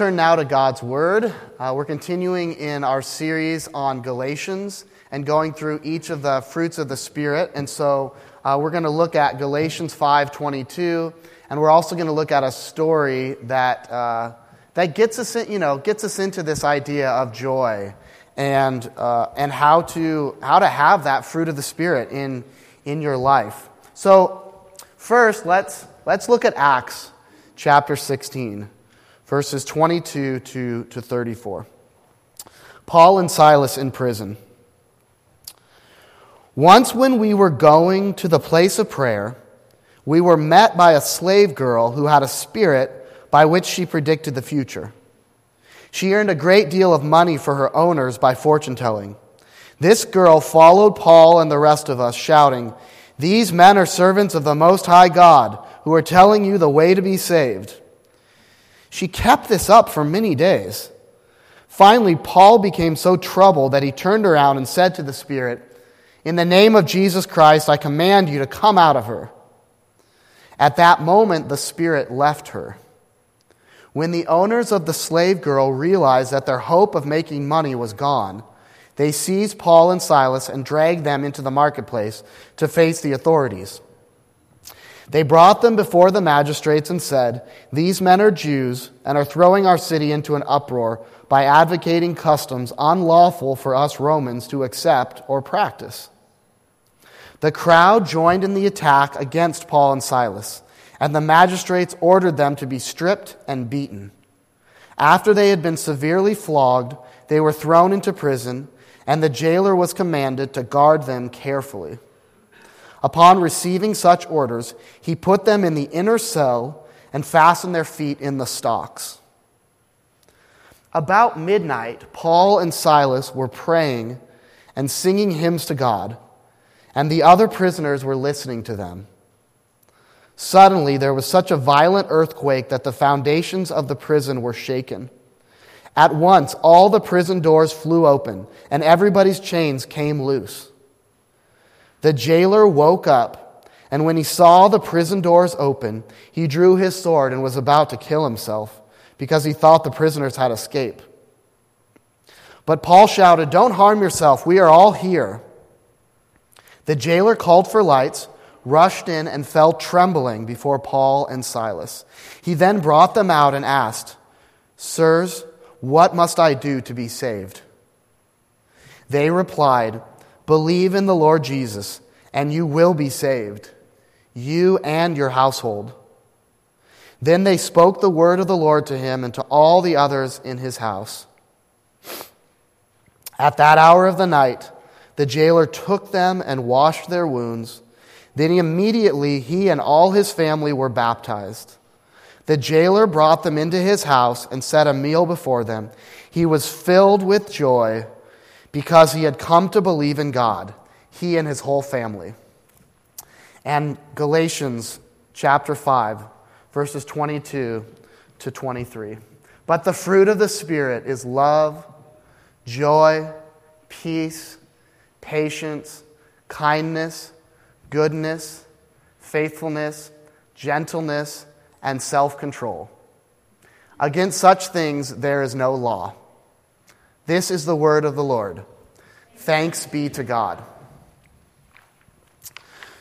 turn now to God's Word. Uh, we're continuing in our series on Galatians and going through each of the fruits of the Spirit. And so uh, we're going to look at Galatians 5.22, and we're also going to look at a story that, uh, that gets, us in, you know, gets us into this idea of joy and, uh, and how, to, how to have that fruit of the Spirit in, in your life. So first, let's, let's look at Acts chapter 16 verses 22 to, to 34. Paul and Silas in prison. Once, when we were going to the place of prayer, we were met by a slave girl who had a spirit by which she predicted the future. She earned a great deal of money for her owners by fortune telling. This girl followed Paul and the rest of us, shouting, These men are servants of the Most High God, who are telling you the way to be saved. She kept this up for many days. Finally, Paul became so troubled that he turned around and said to the Spirit, In the name of Jesus Christ, I command you to come out of her. At that moment, the Spirit left her. When the owners of the slave girl realized that their hope of making money was gone, they seized Paul and Silas and dragged them into the marketplace to face the authorities. They brought them before the magistrates and said, These men are Jews and are throwing our city into an uproar by advocating customs unlawful for us Romans to accept or practice. The crowd joined in the attack against Paul and Silas, and the magistrates ordered them to be stripped and beaten. After they had been severely flogged, they were thrown into prison, and the jailer was commanded to guard them carefully. Upon receiving such orders, he put them in the inner cell and fastened their feet in the stocks. About midnight, Paul and Silas were praying and singing hymns to God, and the other prisoners were listening to them. Suddenly, there was such a violent earthquake that the foundations of the prison were shaken. At once, all the prison doors flew open, and everybody's chains came loose. The jailer woke up, and when he saw the prison doors open, he drew his sword and was about to kill himself because he thought the prisoners had escaped. But Paul shouted, Don't harm yourself, we are all here. The jailer called for lights, rushed in, and fell trembling before Paul and Silas. He then brought them out and asked, Sirs, what must I do to be saved? They replied, Believe in the Lord Jesus, and you will be saved, you and your household. Then they spoke the word of the Lord to him and to all the others in his house. At that hour of the night, the jailer took them and washed their wounds. Then immediately he and all his family were baptized. The jailer brought them into his house and set a meal before them. He was filled with joy because he had come to believe in God, he and his whole family. And Galatians chapter 5, verses 22 to 23. But the fruit of the Spirit is love, joy, peace, patience, kindness, goodness, faithfulness, gentleness, and self control. Against such things there is no law. This is the word of the Lord. Thanks be to God.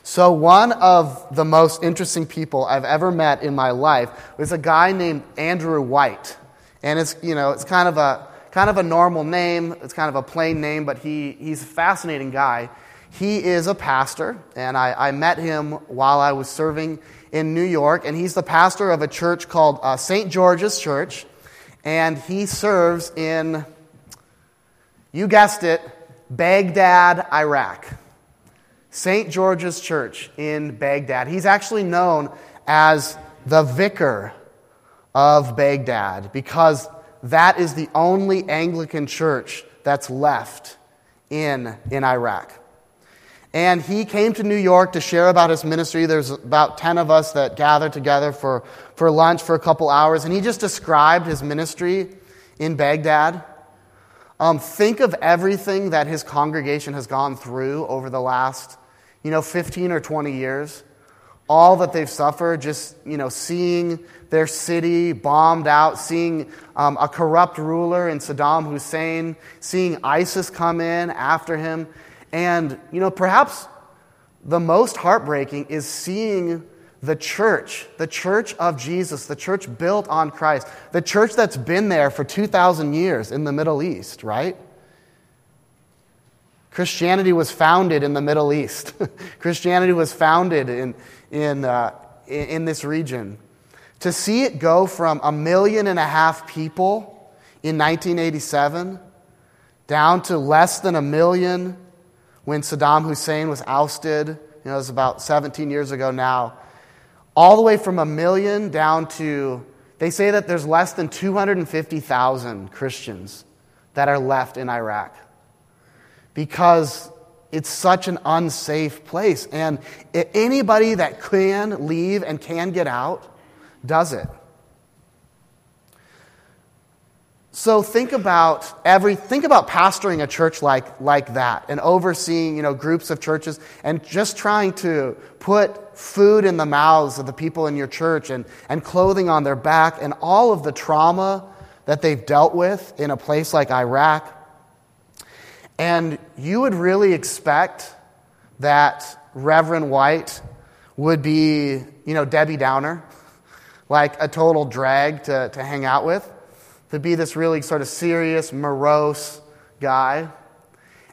So, one of the most interesting people I've ever met in my life was a guy named Andrew White. And it's, you know, it's kind of a, kind of a normal name, it's kind of a plain name, but he, he's a fascinating guy. He is a pastor, and I, I met him while I was serving in New York, and he's the pastor of a church called uh, St. George's Church, and he serves in you guessed it, Baghdad, Iraq. St. George's Church in Baghdad. He's actually known as the vicar of Baghdad because that is the only Anglican church that's left in, in Iraq. And he came to New York to share about his ministry. There's about 10 of us that gathered together for, for lunch for a couple hours. And he just described his ministry in Baghdad. Um, think of everything that his congregation has gone through over the last, you know, 15 or 20 years. all that they've suffered, just, you know, seeing their city bombed out, seeing um, a corrupt ruler in Saddam Hussein, seeing ISIS come in after him. And, you know, perhaps the most heartbreaking is seeing the church, the church of Jesus, the church built on Christ, the church that's been there for 2,000 years in the Middle East, right? Christianity was founded in the Middle East. Christianity was founded in, in, uh, in this region. To see it go from a million and a half people in 1987 down to less than a million when Saddam Hussein was ousted, you know, it was about 17 years ago now, all the way from a million down to, they say that there's less than 250,000 Christians that are left in Iraq because it's such an unsafe place. And anybody that can leave and can get out does it. So think about every think about pastoring a church like, like that and overseeing, you know, groups of churches and just trying to put food in the mouths of the people in your church and, and clothing on their back and all of the trauma that they've dealt with in a place like Iraq. And you would really expect that Reverend White would be, you know, Debbie Downer, like a total drag to, to hang out with, to be this really sort of serious, morose guy.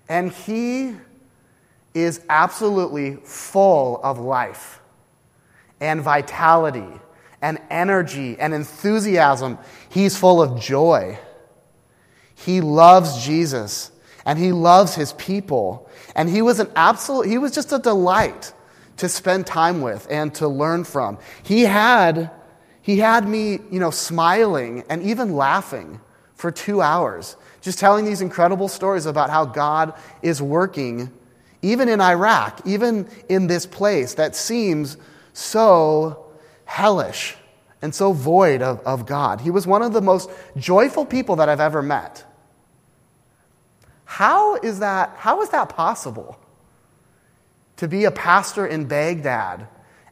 And he is absolutely full of life and vitality and energy and enthusiasm. He's full of joy. He loves Jesus and he loves his people. And he was an absolute, he was just a delight to spend time with and to learn from. He had, he had me, you know, smiling and even laughing for two hours, just telling these incredible stories about how God is working, even in Iraq, even in this place that seems so hellish and so void of, of God. He was one of the most joyful people that I've ever met. How is that, how is that possible? To be a pastor in Baghdad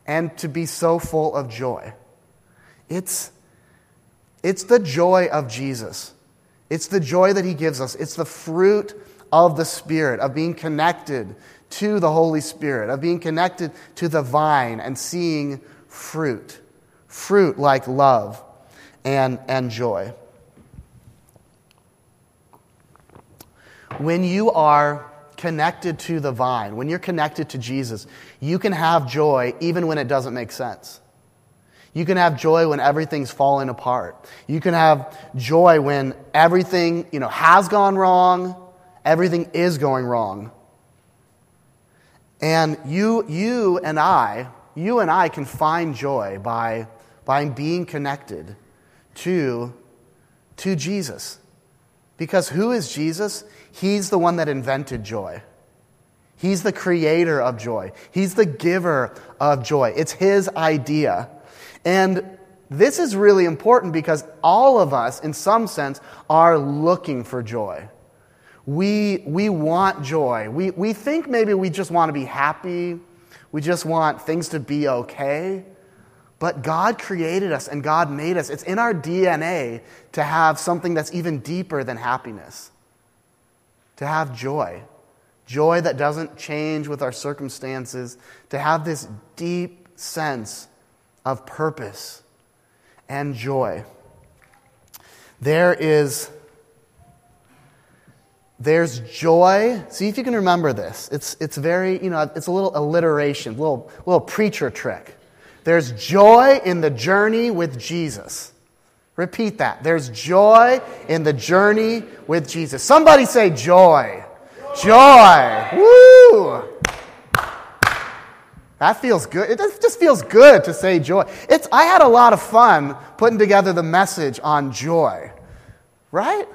and to be so full of joy. It's, it's the joy of Jesus. It's the joy that he gives us. It's the fruit of the Spirit, of being connected to the Holy Spirit, of being connected to the vine and seeing fruit. Fruit like love and, and joy. When you are connected to the vine, when you're connected to Jesus, you can have joy even when it doesn't make sense. You can have joy when everything's falling apart. You can have joy when everything, you know, has gone wrong, everything is going wrong. And you, you and I, you and I can find joy by, by being connected to, to Jesus. Because who is Jesus? He's the one that invented joy. He's the creator of joy. He's the giver of joy. It's his idea. And this is really important because all of us, in some sense, are looking for joy. We, we want joy. We, we think maybe we just want to be happy. We just want things to be okay. But God created us and God made us. It's in our DNA to have something that's even deeper than happiness, to have joy. Joy that doesn't change with our circumstances, to have this deep sense of purpose and joy. There is there's joy. See if you can remember this. It's, it's very, you know, it's a little alliteration, little, little preacher trick. There's joy in the journey with Jesus. Repeat that. There's joy in the journey with Jesus. Somebody say joy. Joy. joy. Woo! That feels good. It just feels good to say joy. It's, I had a lot of fun putting together the message on joy, right?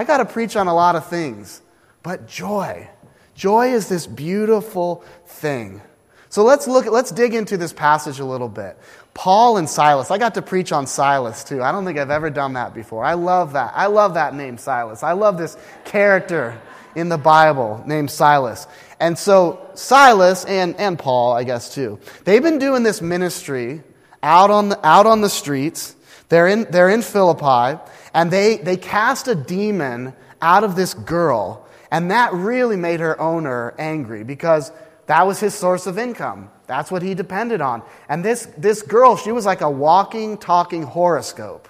I got to preach on a lot of things, but joy. Joy is this beautiful thing So let's look let's dig into this passage a little bit. Paul and Silas. I got to preach on Silas too. I don't think I've ever done that before. I love that. I love that name Silas. I love this character in the Bible named Silas. And so Silas and, and Paul, I guess too, they've been doing this ministry out on the, out on the streets. They're in, they're in Philippi, and they, they cast a demon out of this girl. And that really made her owner angry because that was his source of income. That's what he depended on. And this, this girl, she was like a walking, talking horoscope.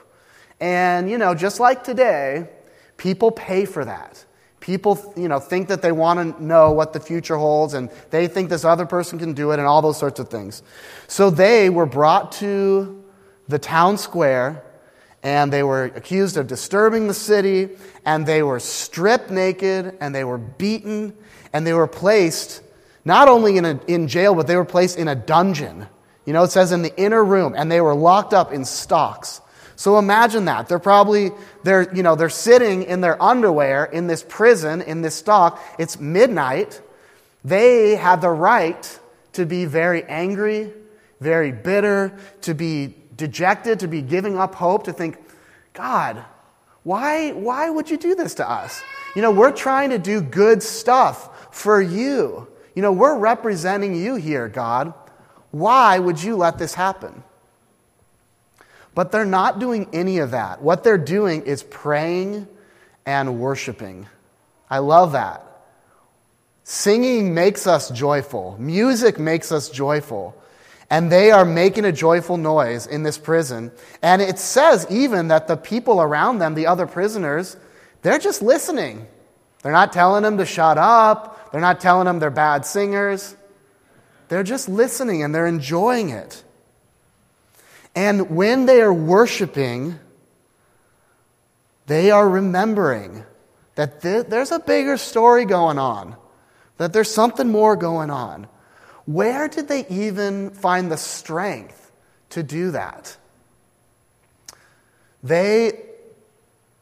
And, you know, just like today, people pay for that. People, you know, think that they want to know what the future holds and they think this other person can do it and all those sorts of things. So they were brought to the town square and they were accused of disturbing the city and they were stripped naked and they were beaten and they were placed not only in, a, in jail, but they were placed in a dungeon. You know, it says in the inner room and they were locked up in stocks. So imagine that. They're probably, they're, you know, they're sitting in their underwear in this prison, in this stock. It's midnight. They have the right to be very angry, very bitter, to be dejected, to be giving up hope, to think, God, why, why would you do this to us? You know, we're trying to do good stuff for you. You know, we're representing you here, God. Why would you let this happen? But they're not doing any of that. What they're doing is praying and worshiping. I love that. Singing makes us joyful, music makes us joyful. And they are making a joyful noise in this prison. And it says even that the people around them, the other prisoners, they're just listening. They're not telling them to shut up, they're not telling them they're bad singers. They're just listening and they're enjoying it. And when they are worshiping, they are remembering that there's a bigger story going on, that there's something more going on. Where did they even find the strength to do that? They,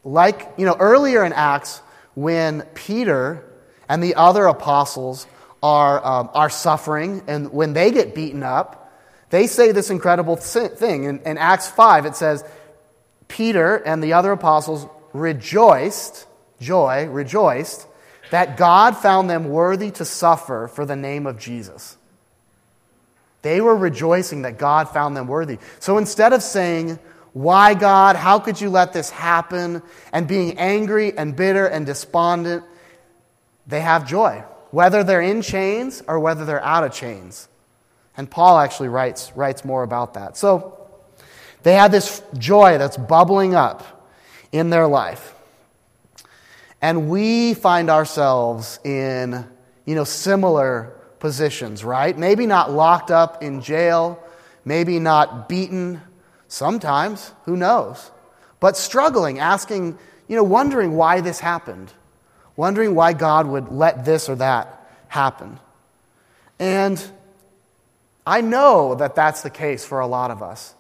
like, you know, earlier in Acts, when Peter and the other apostles are, um, are suffering and when they get beaten up, they say this incredible thing. In, in Acts 5, it says, Peter and the other apostles rejoiced, joy, rejoiced, that God found them worthy to suffer for the name of Jesus. They were rejoicing that God found them worthy. So instead of saying, Why, God? How could you let this happen? and being angry and bitter and despondent, they have joy, whether they're in chains or whether they're out of chains. And Paul actually writes, writes more about that. So they had this joy that's bubbling up in their life. And we find ourselves in, you know, similar positions, right? Maybe not locked up in jail, maybe not beaten, sometimes, who knows? But struggling, asking, you know, wondering why this happened, wondering why God would let this or that happen. And I know that that's the case for a lot of us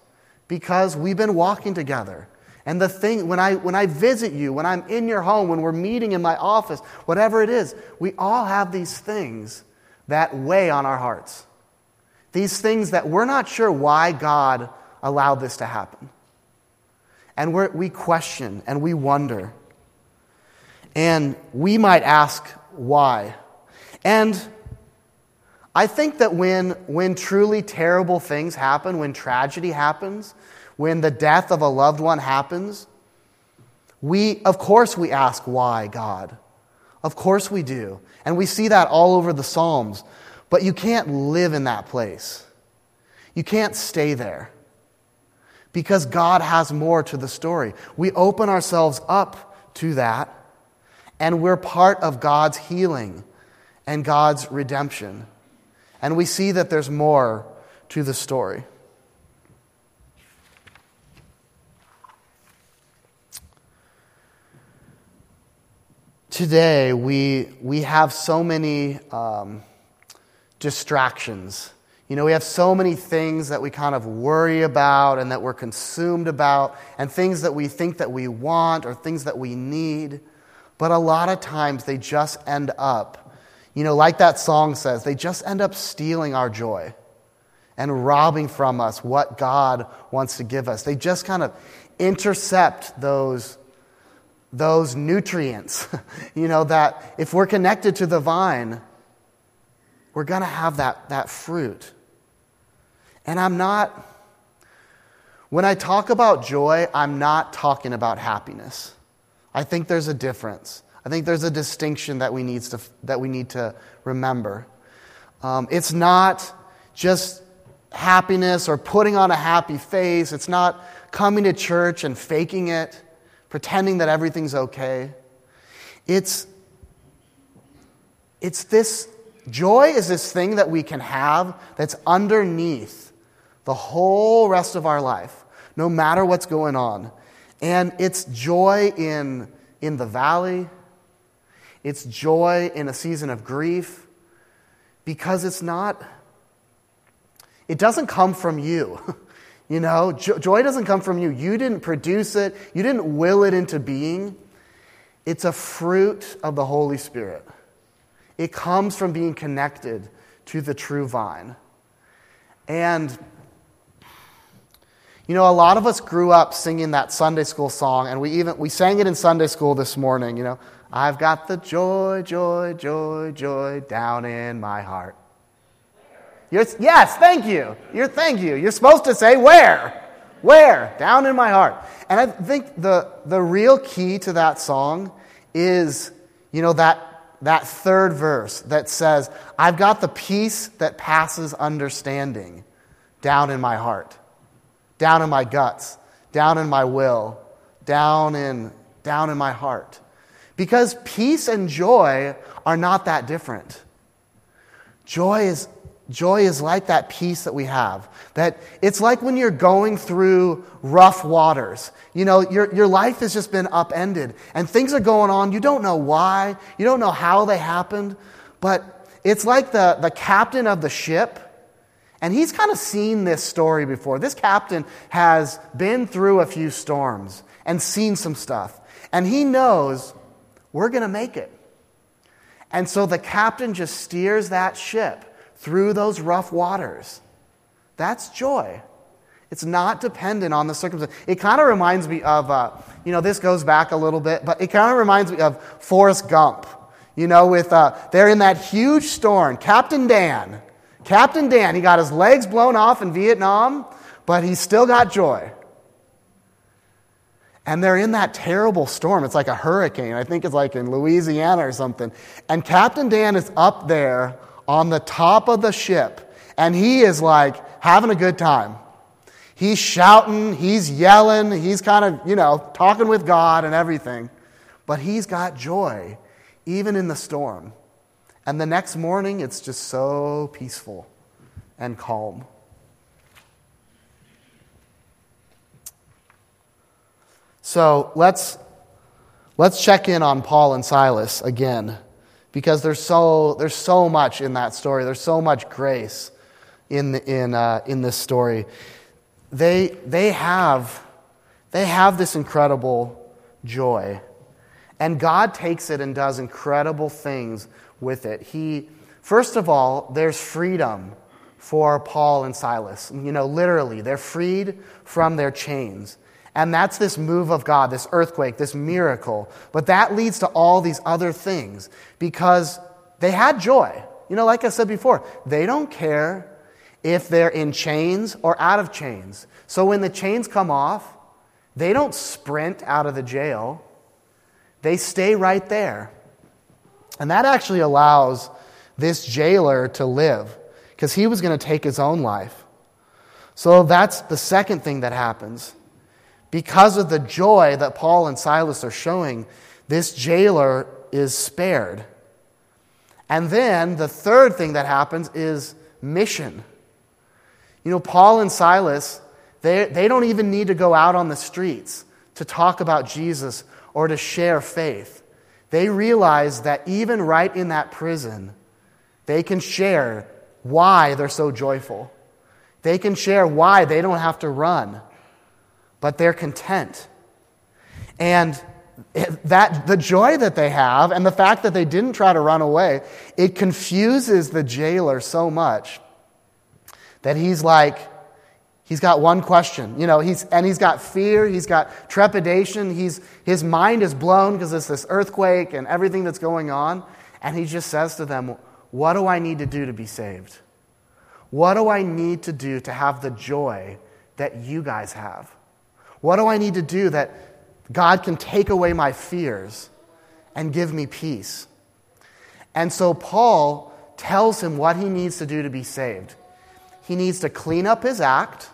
because we've been walking together. And the thing, when I, when I visit you, when I'm in your home, when we're meeting in my office, whatever it is, we all have these things that weigh on our hearts. These things that we're not sure why God allowed this to happen. And we question and we wonder. And we might ask why. And I think that when, when truly terrible things happen, when tragedy happens, when the death of a loved one happens, we, of course, we ask why, God. Of course we do. And we see that all over the Psalms. But you can't live in that place. You can't stay there. Because God has more to the story. We open ourselves up to that, and we're part of God's healing and God's redemption. And we see that there's more to the story. Today, we, we have so many um, distractions. You know, we have so many things that we kind of worry about and that we're consumed about, and things that we think that we want or things that we need. But a lot of times they just end up you know, like that song says, they just end up stealing our joy and robbing from us what God wants to give us. They just kind of intercept those, those nutrients, you know, that if we're connected to the vine, we're going to have that, that fruit. And I'm not, when I talk about joy, I'm not talking about happiness. I think there's a difference. I think there's a distinction that we need to, that we need to remember. Um, it's not just happiness or putting on a happy face. It's not coming to church and faking it, pretending that everything's okay. It's, it's this joy is this thing that we can have that's underneath the whole rest of our life, no matter what's going on. And it's joy in, in the valley, it's joy in a season of grief, because it's not it doesn't come from you. You know, joy doesn't come from you. You didn't produce it, you didn't will it into being. It's a fruit of the Holy Spirit. It comes from being connected to the true vine. And, you know, a lot of us grew up singing that Sunday school song, and we even we sang it in Sunday school this morning, you know. I've got the joy, joy, joy, joy down in my heart. You're, yes, thank you. You're, thank you. You're supposed to say where? Where? Down in my heart. And I think the, the real key to that song is, you know, that, that third verse that says, I've got the peace that passes understanding down in my heart, down in my guts, down in my will, down in, down in my heart. Because peace and joy are not that different. Joy is Joy is like that peace that we have. That it's like when you're going through rough waters. You know, your, your life has just been upended and things are going on. You don't know why. You don't know how they happened. But it's like the, the captain of the ship. And he's kind of seen this story before. This captain has been through a few storms and seen some stuff. And he knows we're going to make it. And so the captain just steers that ship through those rough waters. That's joy. It's not dependent on the circumstance. It kind of reminds me of, uh, you know, this goes back a little bit, but it kind of reminds me of Forrest Gump. You know, with uh, they're in that huge storm. Captain Dan, Captain Dan, he got his legs blown off in Vietnam, but he still got joy. And they're in that terrible storm. It's like a hurricane. I think it's like in Louisiana or something. And Captain Dan is up there on the top of the ship, and he is like having a good time. He's shouting, he's yelling, he's kind of, you know, talking with God and everything. But he's got joy, even in the storm. And the next morning, it's just so peaceful and calm. So let's, let's check in on Paul and Silas again because there's so, there's so much in that story. There's so much grace in, in, uh, in this story. They, they, have, they have this incredible joy. And God takes it and does incredible things with it. He, first of all, there's freedom for Paul and Silas. You know, literally, they're freed from their chains. And that's this move of God, this earthquake, this miracle. But that leads to all these other things because they had joy. You know, like I said before, they don't care if they're in chains or out of chains. So when the chains come off, they don't sprint out of the jail, they stay right there. And that actually allows this jailer to live because he was going to take his own life. So that's the second thing that happens. Because of the joy that Paul and Silas are showing, this jailer is spared. And then the third thing that happens is mission. You know, Paul and Silas, they, they don't even need to go out on the streets to talk about Jesus or to share faith. They realize that even right in that prison, they can share why they're so joyful. They can share why they don't have to run but they're content. And that the joy that they have and the fact that they didn't try to run away, it confuses the jailer so much that he's like, he's got one question, you know, he's, and he's got fear, he's got trepidation, he's, his mind is blown because it's this earthquake and everything that's going on. And he just says to them, What do I need to do to be saved? What do I need to do to have the joy that you guys have? What do I need to do that God can take away my fears and give me peace? And so Paul tells him what he needs to do to be saved. He needs to clean up his act,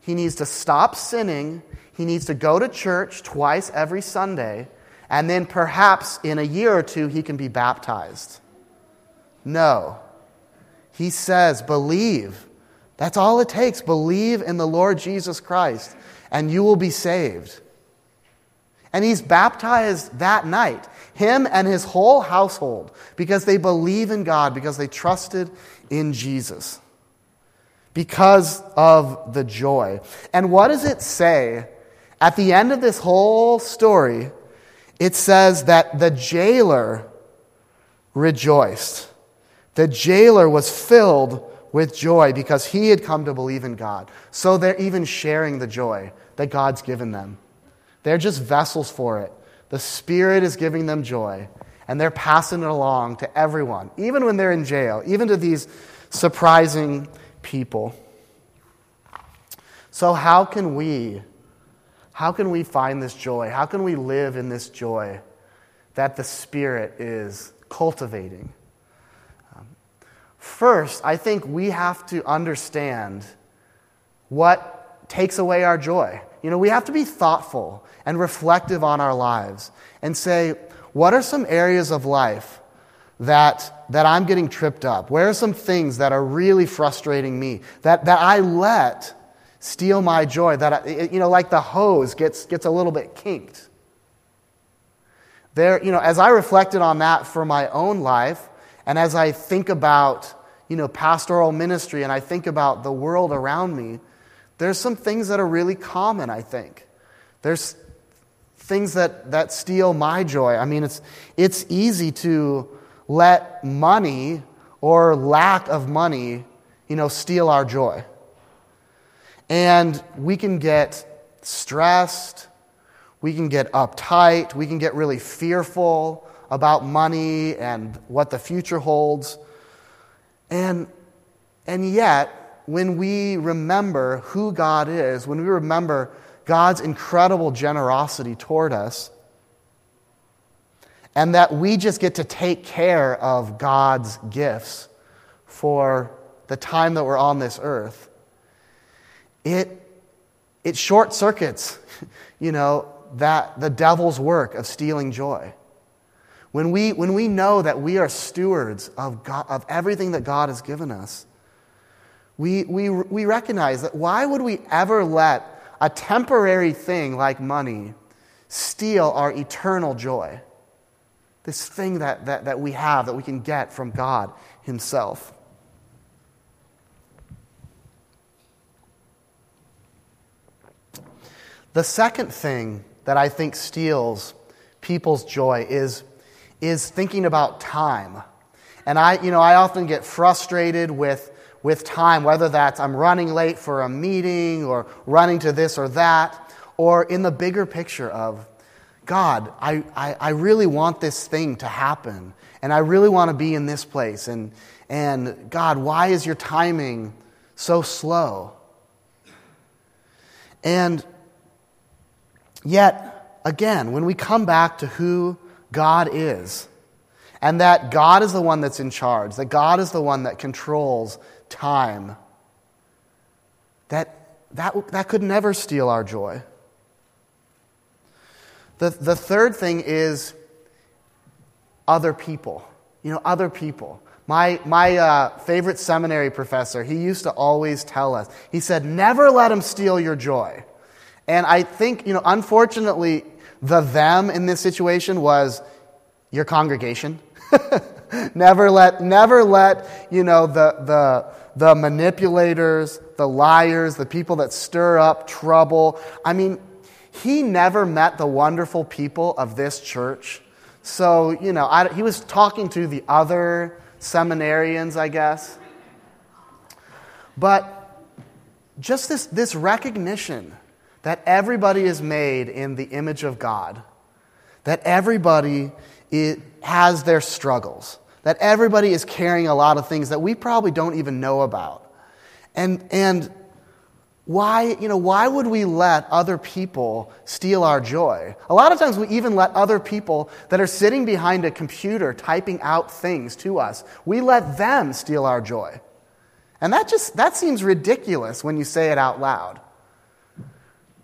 he needs to stop sinning, he needs to go to church twice every Sunday, and then perhaps in a year or two he can be baptized. No. He says, believe. That's all it takes. Believe in the Lord Jesus Christ, and you will be saved. And he's baptized that night, him and his whole household, because they believe in God, because they trusted in Jesus, because of the joy. And what does it say at the end of this whole story? It says that the jailer rejoiced. The jailer was filled with joy because he had come to believe in God. So they're even sharing the joy that God's given them. They're just vessels for it. The Spirit is giving them joy, and they're passing it along to everyone, even when they're in jail, even to these surprising people. So, how can we? How can we find this joy? How can we live in this joy that the Spirit is cultivating? First, I think we have to understand what takes away our joy. You know, we have to be thoughtful and reflective on our lives and say, what are some areas of life that, that I'm getting tripped up? Where are some things that are really frustrating me that, that I let steal my joy? That, I, you know, like the hose gets, gets a little bit kinked. There, you know, as I reflected on that for my own life, and as I think about, you know, pastoral ministry and I think about the world around me, there's some things that are really common, I think. There's things that, that steal my joy. I mean, it's, it's easy to let money or lack of money, you know, steal our joy. And we can get stressed, we can get uptight, we can get really fearful about money and what the future holds. And, and yet, when we remember who God is, when we remember God's incredible generosity toward us, and that we just get to take care of God's gifts for the time that we're on this earth, it, it short circuits, you know, that the devil's work of stealing joy. When we, when we know that we are stewards of, God, of everything that God has given us, we, we, we recognize that why would we ever let a temporary thing like money steal our eternal joy? This thing that, that, that we have that we can get from God Himself. The second thing that I think steals people's joy is is thinking about time. And I, you know, I often get frustrated with, with time, whether that's I'm running late for a meeting or running to this or that, or in the bigger picture of, God, I, I, I really want this thing to happen, and I really want to be in this place. And, and God, why is your timing so slow? And yet, again, when we come back to who God is. And that God is the one that's in charge, that God is the one that controls time. That, that, that could never steal our joy. The, the third thing is other people. You know, other people. My, my uh, favorite seminary professor, he used to always tell us, he said, never let them steal your joy. And I think, you know, unfortunately, the them in this situation was your congregation. never let, never let, you know, the, the, the manipulators, the liars, the people that stir up trouble. I mean, he never met the wonderful people of this church. So, you know, I, he was talking to the other seminarians, I guess. But just this, this recognition that everybody is made in the image of God, that everybody has their struggles, that everybody is carrying a lot of things that we probably don't even know about. And, and why, you know, why would we let other people steal our joy? A lot of times we even let other people that are sitting behind a computer typing out things to us, we let them steal our joy. And that just that seems ridiculous when you say it out loud.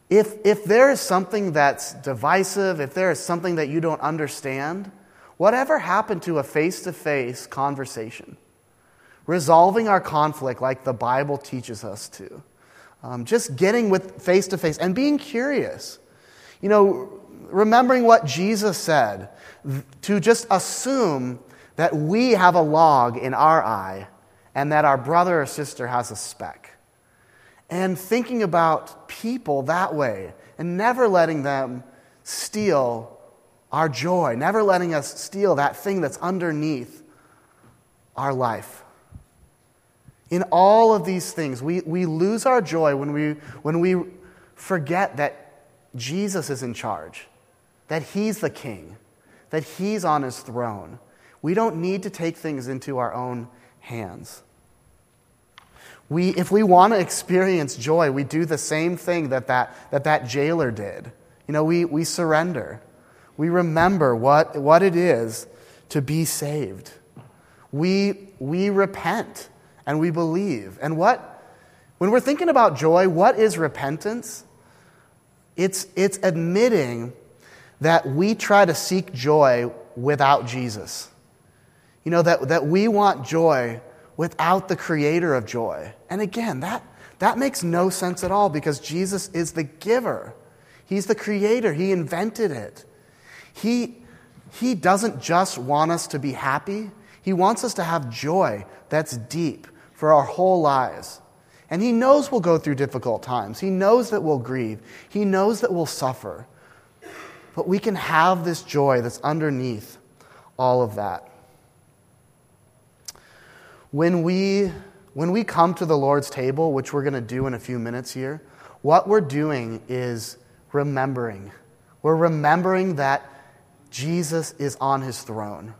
If, if there is something that's divisive, if there is something that you don't understand, whatever happened to a face to face conversation? Resolving our conflict like the Bible teaches us to. Um, just getting with face to face and being curious. You know, remembering what Jesus said, to just assume that we have a log in our eye and that our brother or sister has a speck and thinking about people that way and never letting them steal our joy, never letting us steal that thing that's underneath our life. In all of these things, we, we lose our joy when we, when we forget that Jesus is in charge, that He's the king, that He's on His throne. We don't need to take things into our own hands. We, if we want to experience joy, we do the same thing that that, that, that jailer did. You know, we, we surrender. We remember what, what it is to be saved. We, we repent and we believe. And what, when we're thinking about joy, what is repentance? It's, it's admitting that we try to seek joy without Jesus. You know, that, that we want joy without the creator of joy. And again, that, that makes no sense at all because Jesus is the giver. He's the creator. He invented it. He, he doesn't just want us to be happy, He wants us to have joy that's deep for our whole lives. And He knows we'll go through difficult times. He knows that we'll grieve. He knows that we'll suffer. But we can have this joy that's underneath all of that when we, when we come to the Lord's table, which we're going to do in a few minutes here, what we're doing is remembering. We're remembering that Jesus is on his throne,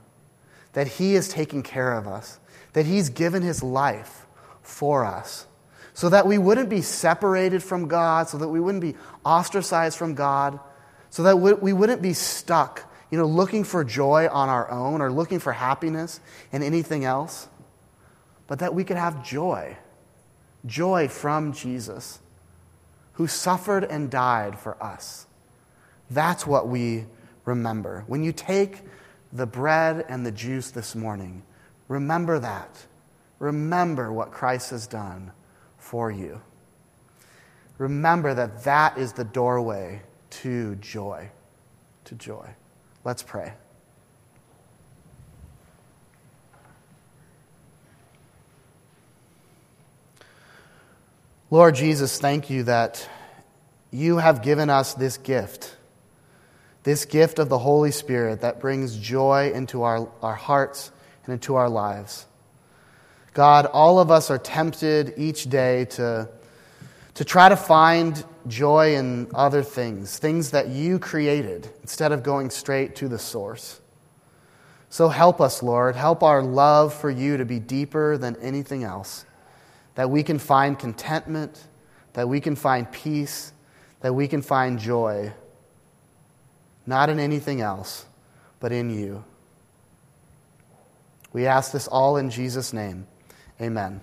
that he is taking care of us, that he's given his life for us, so that we wouldn't be separated from God, so that we wouldn't be ostracized from God, so that we wouldn't be stuck, you know, looking for joy on our own or looking for happiness in anything else but that we could have joy joy from Jesus, who suffered and died for us. That's what we remember. When you take the bread and the juice this morning, remember that. Remember what Christ has done for you. Remember that that is the doorway to joy. To joy. Let's pray. Lord Jesus, thank you that you have given us this gift, this gift of the Holy Spirit that brings joy into our, our hearts and into our lives. God, all of us are tempted each day to, to try to find joy in other things, things that you created, instead of going straight to the source. So help us, Lord. Help our love for you to be deeper than anything else that we can find contentment, that we can find peace, that we can find joy, not in anything else, but in you. We ask this all in Jesus' name. Amen.